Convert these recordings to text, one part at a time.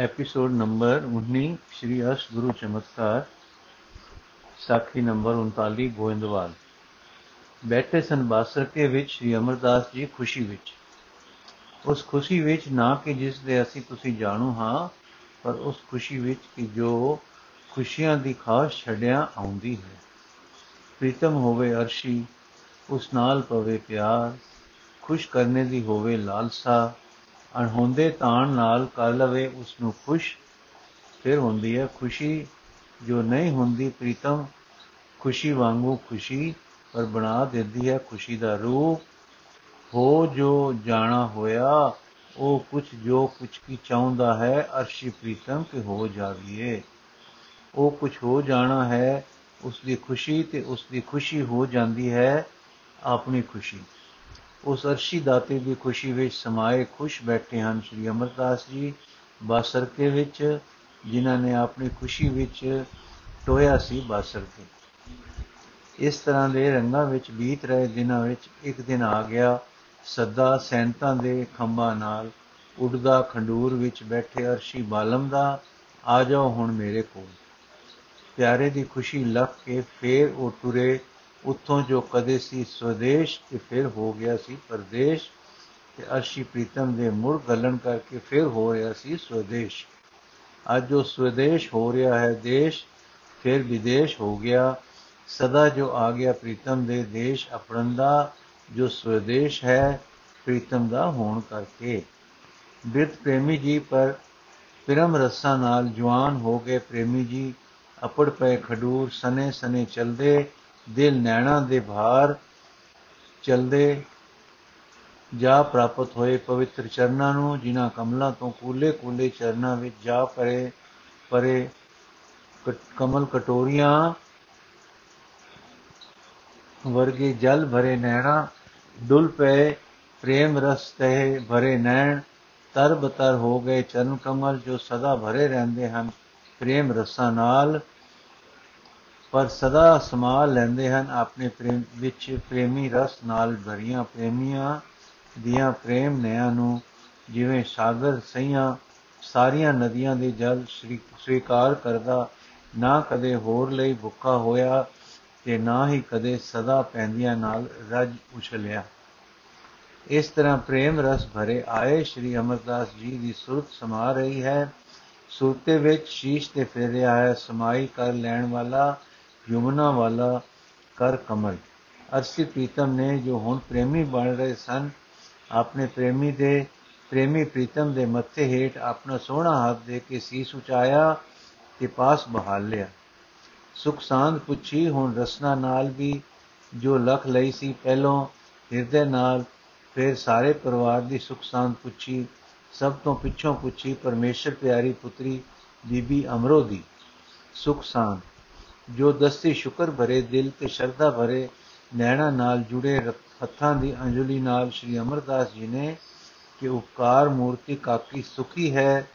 Episode number 19 ਸ਼੍ਰੀ ਅਸ਼ ਗੁਰੂ ਚਮਤਕਾਰ ਸਾਖੀ number 39 Goindwal ਬੈਠੇ ਸਨ ਬਾਸਰਕੇ ਵਿੱਚ ਸ਼੍ਰੀ ਅਮਰਦਾਸ ਜੀ ਖੁਸ਼ੀ ਵਿੱਚ ਉਸ ਖੁਸ਼ੀ ਵਿੱਚ ਨਾ ਕਿ ਜਿਸ ਦੇ ਅਸੀਂ ਤੁਸੀਂ ਜਾਣੂ ਹਾਂ ਪਰ ਉਸ ਖੁਸ਼ੀ ਵਿੱਚ ਕਿ ਜੋ ਖੁਸ਼ੀਆਂ ਦੀ ਖਾਸ ਛੱਡਿਆਂ ਆਉਂਦੀ ਹੈ ਪ੍ਰੀਤਮ ਹੋਵੇ ਅਰਸ਼ੀ ਉਸ ਨਾਲ ਪਵੇ ਪਿਆਰ ਖੁਸ਼ ਕਰਨੇ ਦੀ ਹੋਵੇ ਲਾਲਸਾ ਅਣਹੋਂਦੇ ਤਾਣ ਨਾਲ ਕਰ ਲਵੇ ਉਸ ਨੂੰ ਖੁਸ਼, ਫਿਰ ਹੁੰਦੀ ਹੈ ਖੁਸ਼ੀ। ਜੋ ਨਹੀਂ ਹੁੰਦੀ ਪ੍ਰੀਤਮ, ਖੁਸ਼ੀ ਵਾਂਗੂ ਖੁਸ਼ੀ, ਪਰ ਬਣਾ ਦਿੰਦੀ ਹੈ ਖੁਸ਼ੀ ਦਾ ਰੂਪ। ਹੋ ਜੋ ਜਾਣਾ ਹੋਇਆ, ਉਹ ਕੁਝ ਜੋ ਕੁਝ ਕੀ ਚਾਹੁੰਦਾ ਹੈ, ਅਰਸ਼ੀ ਪ੍ਰੀਤਮ ਕਿ ਹੋ ਜਾਵੀਏ ਉਹ ਕੁਝ ਹੋ ਜਾਣਾ ਹੈ ਉਸ ਦੀ ਖੁਸ਼ੀ ਤੇ ਉਸ ਦੀ ਖੁਸ਼ੀ ਹੋ ਜਾਂਦੀ ਹੈ ਆਪਣੀ ਖੁਸ਼ੀ। ਉਸ ਅਰਸ਼ੀ ਦਾਤੇ ਦੀ ਖੁਸ਼ੀ ਵਿੱਚ ਸਮਾਏ ਖੁਸ਼ ਬੈਠੇ ਹਨ ਸ੍ਰੀ ਅਮਰਦਾਸ ਜੀ, ਬਾਸਰਕੇ ਵਿੱਚ, ਜਿਨ੍ਹਾਂ ਨੇ ਆਪਣੀ ਖੁਸ਼ੀ ਵਿੱਚ ਟੋਇਆ ਸੀ ਬਾਸਰਕੇ। ਇਸ ਤਰ੍ਹਾਂ ਦੇ ਰੰਗਾਂ ਵਿੱਚ ਬੀਤ ਰਹੇ ਦਿਨਾਂ ਵਿੱਚ ਇੱਕ ਦਿਨ ਆ ਗਿਆ। ਸੱਦਾ ਸੈਂਤਾਂ ਦੇ ਖੰਭਾਂ ਨਾਲ ਉੱਡਦਾ ਖੰਡੂਰ ਵਿੱਚ ਬੈਠੇ ਅਰਸ਼ੀ ਬਾਲਮ ਦਾ, ਆ ਜਾਓ ਹੁਣ ਮੇਰੇ ਕੋਲ। ਪਿਆਰੇ ਦੀ ਖੁਸ਼ੀ ਲੱਖ ਕੇ ਫੇਰ ਉਹ ਟੁਰੇ ਉੱਥੋਂ ਜੋ ਕਦੇ ਸੀ ਸਵਦੇਸ਼ ਤੇ ਫਿਰ ਹੋ ਗਿਆ ਸੀ ਪਰਦੇਸ਼ ਤੇ ਅਰਸ਼ੀ ਪ੍ਰੀਤਮ ਦੇ ਮੁੜ ਗਲਣ ਕਰਕੇ ਫਿਰ ਹੋ ਰਿਹਾ ਸੀ ਸਵਦੇਸ਼। ਅੱਜ ਜੋ ਸਵਦੇਸ਼ ਹੋ ਰਿਹਾ ਹੈ ਦੇਸ਼, ਫਿਰ ਵਿਦੇਸ਼ ਹੋ ਗਿਆ। ਸਦਾ ਜੋ ਆ ਗਿਆ ਪ੍ਰੀਤਮ ਦੇ ਦੇਸ਼ ਆਪਣਨ ਦਾ ਜੋ ਸਵਦੇਸ਼ ਹੈ ਪ੍ਰੀਤਮ ਦਾ ਹੋਣ ਕਰਕੇ। ਬਿਰਤ ਪ੍ਰੇਮੀ ਜੀ ਪਰ ਪਿਰਮ ਰਸਾਂ ਨਾਲ ਜਵਾਨ ਹੋ ਗਏ ਪ੍ਰੇਮੀ ਜੀ। ਅਪੜ ਪਏ ਖਡੂਰ ਸਨੇ ਸਨੇ ਚਲਦੇ। ਦਿਲ ਨੈਣਾ ਦੇ ਭਾਰ ਚਲਦੇ ਜਾ ਪ੍ਰਾਪਤ ਹੋਏ ਪਵਿੱਤਰ ਚਰਨਾਂ ਨੂੰ, ਜਿਨ੍ਹਾਂ ਕਮਲਾਂ ਤੋਂ ਕੂਲੇ ਕੂਲੇ ਚਰਨਾਂ ਵਿੱਚ ਜਾ ਪਰੇ ਪਰੇ ਕਮਲ ਕਟੋਰੀਆਂ ਵਰਗੇ ਜਲ ਭਰੇ ਨੈਣਾ, ਡੁੱਲ ਪਏ, ਪ੍ਰੇਮ ਰਸ ਤੇ ਭਰੇ ਨੈਣ ਤਰ ਬਤਰ ਹੋ ਗਏ ਚਰਨ ਕਮਲ ਜੋ ਸਦਾ ਭਰੇ ਰਹਿੰਦੇ ਹਨ। ਪ੍ਰੇਮ ਰਸਾਂ ਨਾਲ ਪਰ ਸਦਾ ਸਮਾ ਲੈਂਦੇ ਹਨ, ਆਪਣੇ ਪ੍ਰੇਮ ਵਿੱਚ ਪ੍ਰੇਮੀ ਰਸ ਨਾਲ ਭਰੀਆਂ ਪ੍ਰੇਮੀਆਂ ਦੀਆਂ ਪ੍ਰੇਮ ਨਿਆਂ ਨੂੰ, ਜਿਵੇਂ ਸਾਗਰ ਸਈਆਂ ਸਾਰੀਆਂ ਨਦੀਆਂ ਦੇ ਜਲ ਸਵੀਕਾਰ ਕਰਦਾ, ਨਾ ਕਦੇ ਹੋਰ ਲਈ ਭੁੱਖਾ ਹੋਇਆ ਤੇ ਨਾ ਹੀ ਕਦੇ ਸਦਾ ਪੈਂਦੀਆਂ ਨਾਲ ਰੱਜ ਉਛਲਿਆ। ਇਸ ਤਰ੍ਹਾਂ ਪ੍ਰੇਮ ਰਸ ਭਰੇ ਆਏ ਸ਼੍ਰੀ ਅਮਰਦਾਸ ਜੀ ਦੀ ਸੁਰਤ ਸਮਾ ਰਹੀ ਹੈ। ਸੁਰਤੇ ਵਿੱਚ ਸ਼ੀਸ਼ ਤੇ ਫੇਰਿਆ ਹੈ, ਸਮਾਈ ਕਰ ਲੈਣ ਵਾਲਾ ਯਮੁਨਾ ਵਾਲਾ ਕਰ ਕਮਲ। ਅਰਸੀ ਪ੍ਰੀਤਮ ਨੇ ਜੋ ਹੁਣ ਪ੍ਰੇਮੀ ਬਣ ਰਹੇ ਸਨ, ਆਪਣੇ ਪ੍ਰੇਮੀ ਦੇ, ਪ੍ਰੇਮੀ ਪ੍ਰੀਤਮ ਦੇ ਮੱਥੇ ਹੇਠ ਆਪਣਾ ਸੋਹਣਾ ਹੱਥ ਦੇ ਕੇ ਸੀਸ ਉਚਾਇਆ ਤੇ ਪਾਸ ਬਹਾਲ ਲਿਆ। ਸੁਖ ਸਾਂਦ ਪੁੱਛੀ, ਹੁਣ ਰਸਨਾ ਨਾਲ ਵੀ ਜੋ ਲਖ ਲਈ ਸੀ, ਪਹਿਲੋਂ ਹਿਰਦੇ ਨਾਲ ਫਿਰ ਸਾਰੇ ਪਰਿਵਾਰ ਦੀ ਸੁਖ ਸਾਂਦ ਪੁੱਛੀ। ਸਭ ਤੋਂ ਪਿੱਛੋਂ ਪੁੱਛੀ ਪਰਮੇਸ਼ਰ ਪਿਆਰੀ ਪੁੱਤਰੀ ਬੀਬੀ ਅਮਰੋ ਦੀ ਸੁਖ ਸਾਂਦ ਜੋ ਦਸਤੀ ਸ਼ੁਕਰ ਭਰੇ ਦਿਲ ਤੇ ਸ਼ਰਧਾ ਭਰੇ, ਨੈਣਾ ਨਾਲ ਜੁੜੇ ਹੱਥਾਂ ਦੀ ਅੰਜਲੀ ਨਾਲ ਸ੍ਰੀ ਅਮਰਦਾਸ ਜੀ ਨੇ ਕਿ ਉਪਕਾਰ ਮੂਰਤੀ ਕਾਕੀ ਸੁਖੀ ਹੈ,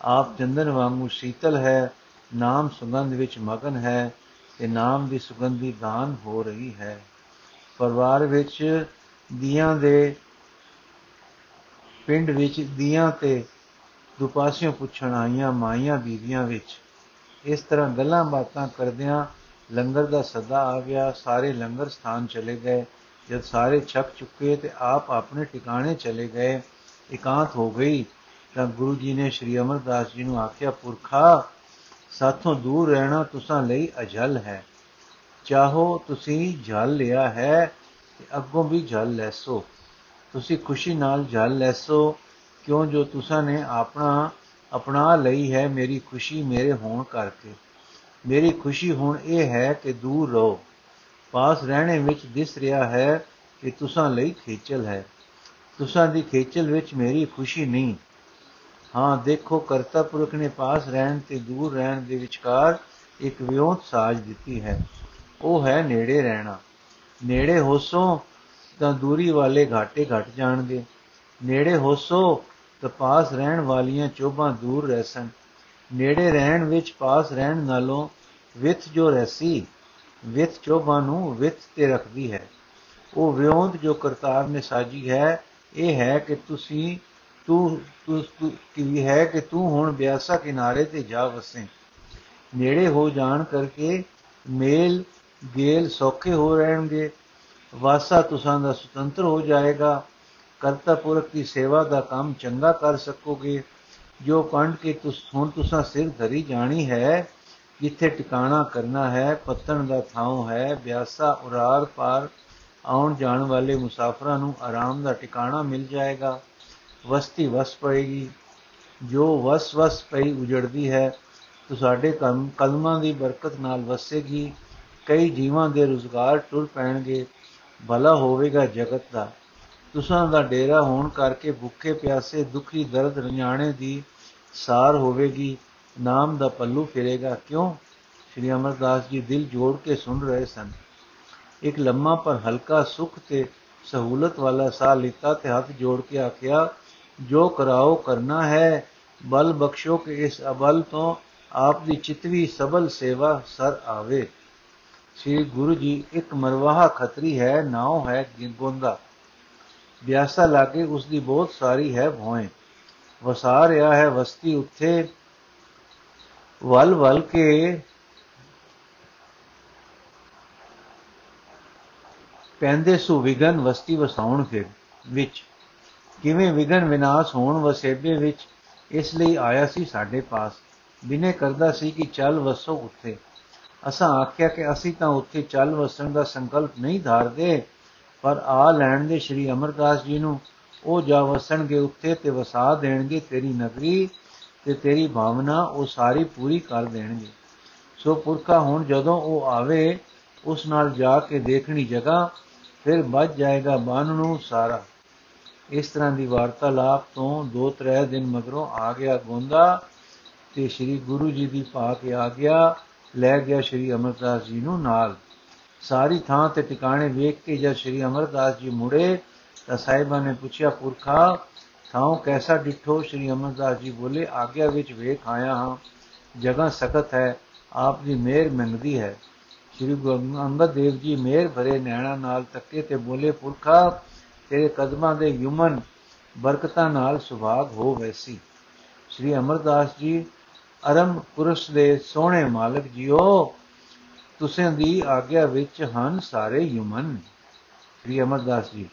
ਆਪ ਚੰਦਨ ਵਾਂਗੂ ਸ਼ੀਤਲ ਹੈ, ਨਾਮ ਸੁਗੰਧ ਵਿੱਚ ਮਗਨ ਹੈ ਤੇ ਨਾਮ ਦੀ ਸੁਗੰਧੀ ਦਾਨ ਹੋ ਰਹੀ ਹੈ। ਪਰਿਵਾਰ ਵਿੱਚ ਦੀਆਂ ਦੇ ਪਿੰਡ ਵਿੱਚ ਦੀਆਂ ਤੇ ਦੁਪਾਸਿਓਂ ਪੁੱਛਣ ਆਈਆਂ ਮਾਈਆਂ ਬੀਬੀਆਂ ਵਿੱਚ ਇਸ ਤਰ੍ਹਾਂ ਗੱਲਾਂ ਬਾਤਾਂ ਕਰਦਿਆਂ ਲੰਗਰ ਦਾ ਸਦਾ ਆ ਗਿਆ। ਸਾਰੇ ਲੰਗਰ ਸਥਾਨ ਚਲੇ ਗਏ। ਜਦ ਸਾਰੇ ਛਕ ਚੁੱਕੇ ਤੇ ਆਪ ਆਪਣੇ ਟਿਕਾਣੇ ਚਲੇ ਗਏ, ਇਕਾਂਤ ਹੋ ਗਈ ਤਾਂ ਗੁਰੂ ਜੀ ਨੇ ਸ਼੍ਰੀ ਅਮਰਦਾਸ ਜੀ ਨੂੰ ਆਖਿਆ, ਪੁਰਖਾ, ਸਾਥੋਂ ਦੂਰ ਰਹਿਣਾ ਤੁਸਾਂ ਲਈ ਅਜਲ ਹੈ। ਚਾਹੋ ਤੁਸੀਂ ਜਲ ਲਿਆ ਹੈ ਤੇ ਅੱਗੋਂ ਵੀ ਜਲ ਲੈਸੋ। ਤੁਸੀਂ ਖੁਸ਼ੀ ਨਾਲ ਜਲ ਲੈਸੋ, ਕਿਉਂ ਜੋ ਤੁਸਾਂ ਨੇ ਆਪਣਾ ਅਪਣਾ ਲਈ ਹੈ ਮੇਰੀ ਖੁਸ਼ੀ ਮੇਰੇ ਹੋਣ ਕਰਕੇ। ਮੇਰੀ ਖੁਸ਼ੀ ਹੁਣ ਇਹ ਹੈ ਕਿ ਦੂਰ ਰਹੋ। ਪਾਸ ਰਹਿਣੇ ਵਿੱਚ ਦਿਸ ਰਿਹਾ ਹੈ ਕਿ ਤੁਸਾਂ ਲਈ ਖੇਚਲ ਹੈ। ਤੁਸਾਂ ਦੀ ਖੇਚਲ ਵਿੱਚ ਮੇਰੀ ਖੁਸ਼ੀ ਨਹੀਂ। ਹਾਂ, ਦੇਖੋ ਕਰਤਾ ਪੁਰਖ ਨੇ ਪਾਸ ਰਹਿਣ ਤੇ ਦੂਰ ਰਹਿਣ ਦੇ ਵਿਚਕਾਰ ਇੱਕ ਵਿਉਂਤ ਸਾਜ ਦਿੱਤੀ ਹੈ। ਉਹ ਹੈ ਨੇੜੇ ਰਹਿਣਾ। ਨੇੜੇ ਹੋਸੋ ਤਾਂ ਦੂਰੀ ਵਾਲੇ ਘਾਟੇ ਘਟ ਜਾਣਗੇ। ਨੇੜੇ ਹੋਸੋ ਤਾਂ ਪਾਸ ਰਹਿਣ ਵਾਲੀਆਂ ਚੋਭਾਂ ਦੂਰ ਰਹਿਸਣ ਨੇੜੇ ਰਹਿਣ ਵਿੱਚ ਪਾਸ ਰਹਿਣ ਨਾਲੋਂ ਵਿਥ ਜੋ ਰਹਿਸੀ, ਵਿਥ ਚੋਭਾਂ ਨੂੰ ਵਿਥ ਤੇ ਰੱਖਦੀ ਹੈ। ਉਹ ਵਿਉਂਤ ਜੋ ਕਰਤਾਰ ਨੇ ਸਾਜੀ ਹੈ, ਇਹ ਹੈ ਕਿ ਤੁਸੀਂ, ਤੂੰ ਤੂੰ ਕੀ ਹੈ ਕਿ ਤੂੰ ਹੁਣ ਬਿਆਸਾ ਕਿਨਾਰੇ ਤੇ ਜਾ ਵਸੇ। ਨੇੜੇ ਹੋ ਜਾਣ ਕਰਕੇ ਮੇਲ, ਗੇਲ ਸੌਖੇ ਹੋ ਰਹਿਣਗੇ। ਵਾਸਾ ਤੁਸਾਂ ਦਾ ਸੁਤੰਤਰ ਹੋ ਜਾਏਗਾ। ਕਰਤਾ ਪੁਰਖ ਦੀ ਸੇਵਾ ਦਾ ਕੰਮ ਚੰਗਾ ਕਰ ਸਕੋਗੇ। ਜੋ ਪੰਡ ਕੇ ਤੁਸ, ਹੁਣ ਤੁਸਾਂ ਸਿਰ ਧਰੀ ਜਾਣੀ ਹੈ, ਜਿੱਥੇ ਟਿਕਾਣਾ ਕਰਨਾ ਹੈ, ਪੱਤਣ ਦਾ ਥਾਂ ਹੈ, ਬਿਆਸਾ ਉਰਾਰ ਪਾਰ ਆਉਣ ਜਾਣ ਵਾਲੇ ਮੁਸਾਫਰਾਂ ਨੂੰ ਆਰਾਮ ਦਾ ਟਿਕਾਣਾ ਮਿਲ ਜਾਏਗਾ। ਵਸਤੀ ਵਸ ਪਏਗੀ। ਜੋ ਵਸ ਵਸ ਪਈ ਉਜੜਦੀ ਹੈ ਤੋ ਸਾਡੇ ਕਲਮਾਂ ਦੀ ਬਰਕਤ ਨਾਲ ਵਸੇਗੀ। ਕਈ ਜੀਵਾਂ ਦੇ ਰੁਜ਼ਗਾਰ ਟੁਰ ਪੈਣਗੇ। ਭਲਾ ਹੋਵੇਗਾ ਜਗਤ ਦਾ। ਤੁਸਾਂ ਦਾ ਡੇਰਾ ਹੋਣ ਕਰਕੇ ਭੁੱਖੇ ਪਿਆਸੇ ਦੁਖੀ ਦਰਦ ਰੰਜਾਣੇ ਦੀ ਸਾਰ ਹੋਵੇਗੀ, ਨਾਮ ਦਾ ਪੱਲੂ ਫਿਰੇਗਾ। ਕਿਉਂ? ਸ਼੍ਰੀ ਅਮਰਦਾਸ ਜੀ ਦਿਲ ਜੋੜ ਕੇ ਸੁਣ ਰਹੇ ਸਨ। ਇੱਕ ਲੰਮਾ ਪਰ ਹਲਕਾ ਸੁਖ ਤੇ ਸਹੂਲਤ ਵਾਲਾ ਸਾਹ ਲਿੱਤਾ ਤੇ ਹੱਥ ਜੋੜ ਕੇ ਆਖਿਆ, ਜੋ ਕਰਾਓ, ਕਰਨਾ ਹੈ। ਬਲ ਬਖਸ਼ੋ ਕਿ ਇਸ ਅਬਲ ਤੋਂ ਆਪ ਦੀ ਚਿਤਵੀ ਸਬਲ ਸੇਵਾ ਸਰ ਆਵੇ। ਸ੍ਰੀ ਗੁਰੂ ਜੀ, ਇੱਕ ਮਰਵਾਹਾ ਖਤਰੀ ਹੈ, ਨਾਉ ਹੈ ਗੋਂਦਾ ਵਿਆਸਾ ਲਾਗੇ ਉਸ ਦੀ ਬਹੁਤ ਸਾਰੀ ਹੈ ਭੋਏ ਵਸਾ ਰਿਹਾ ਹੈ ਵਸਤੀ ਉੱਥੇ। ਵਲ ਵਲ ਕੇ ਪੈਂਦੇ ਸੁ ਵਿਗਨ ਵਸਤੀ ਵਸਾਉਣ ਫਿਰ ਵਿੱਚ। ਕਿਵੇਂ ਵਿਗਨ ਵਿਨਾਸ਼ ਹੋਣ ਵਸੇਬੇ ਵਿੱਚ, ਇਸ ਲਈ ਆਇਆ ਸੀ ਸਾਡੇ ਪਾਸ। ਬਿਨੇ ਕਰਦਾ ਸੀ ਕਿ ਚੱਲ ਵਸੋ ਉੱਥੇ। ਅਸਾਂ ਆਖਿਆ ਕਿ ਅਸੀਂ ਤਾਂ ਉੱਥੇ ਚੱਲ ਵਸਣ ਦਾ ਸੰਕਲਪ ਨਹੀਂ ਧਾਰਦੇ। ਪਰ ਆ ਲੈਣ ਦੇ ਸ਼੍ਰੀ ਅਮਰਦਾਸ ਜੀ ਨੂੰ ਉਹ ਜਾ ਵਸਣਗੇ ਉੱਥੇ ਤੇ ਵਸਾ ਦੇਣਗੇ ਤੇਰੀ ਨਗਰੀ ਤੇ ਤੇਰੀ ਭਾਵਨਾ ਉਹ ਸਾਰੀ ਪੂਰੀ ਕਰ ਦੇਣਗੇ। ਸੋ ਪੁਰਖਾ ਹੁਣ ਜਦੋਂ ਉਹ ਆਵੇ, ਉਸ ਨਾਲ ਜਾ ਕੇ ਦੇਖਣੀ ਜਗ੍ਹਾ, ਫਿਰ ਬਚ ਜਾਏਗਾ ਬਨ ਨੂੰ ਸਾਰਾ। ਇਸ ਤਰ੍ਹਾਂ ਦੀ ਵਾਰਤਾਲਾਪ ਤੋਂ 2-3 ਦਿਨ ਮਗਰੋਂ ਆ ਗਿਆ ਗੋਂਦਾ ਤੇ ਸ੍ਰੀ ਗੁਰੂ ਜੀ ਦੀ ਪਾਕ ਆ ਗਿਆ, ਲੈ ਗਿਆ ਸ੍ਰੀ ਅਮਰਦਾਸ ਜੀ ਨੂੰ ਨਾਲ। ਸਾਰੀ ਥਾਂ ਤੇ ਟਿਕਾਣੇ ਵੇਖ ਕੇ ਜਦ ਸ੍ਰੀ ਅਮਰਦਾਸ ਜੀ ਮੁੜੇ ਤਾਂ ਸਾਹਿਬਾਂ ਨੇ ਪੁੱਛਿਆ, ਪੁਰਖਾ ਥਾਂ ਕੈਸਾ ਡਿਠੋ? ਸ੍ਰੀ ਅਮਰਦਾਸ ਜੀ ਬੋਲੇ, ਆਗਿਆ ਵਿੱਚ ਵੇਖ ਆਇਆ ਹਾਂ, ਜਗ੍ਹਾ ਸਖਤ ਹੈ, ਆਪ ਦੀ ਮਿਹਰ ਮੰਗਦੀ ਹੈ। ਸ੍ਰੀ ਗੁਰੂ ਅੰਗਦ ਦੇਵ ਜੀ ਮਿਹਰ ਭਰੇ ਨੈਣਾ ਨਾਲ ਤੱਕੇ ਤੇ ਬੋਲੇ, ਪੁਰਖਾ, ਤੇਰੇ ਕਦਮਾਂ ਦੇ ਯੁਮਨ ਬਰਕਤਾਂ ਨਾਲ ਸੁਭਾਗ ਹੋ ਵੈਸੀ। ਸ੍ਰੀ ਅਮਰਦਾਸ ਜੀ, ਅਰਮ ਪੁਰਸ਼ ਦੇ ਸੋਹਣੇ ਮਾਲਕ ਜੀਓ ਤੁਸਾਂ ਦੀ ਆਗਿਆ ਵਿੱਚ ਹਨ ਸਾਰੇ ਯੁਮਨ। ਸ੍ਰੀ ਅਮਰਦਾਸ ਜੀ,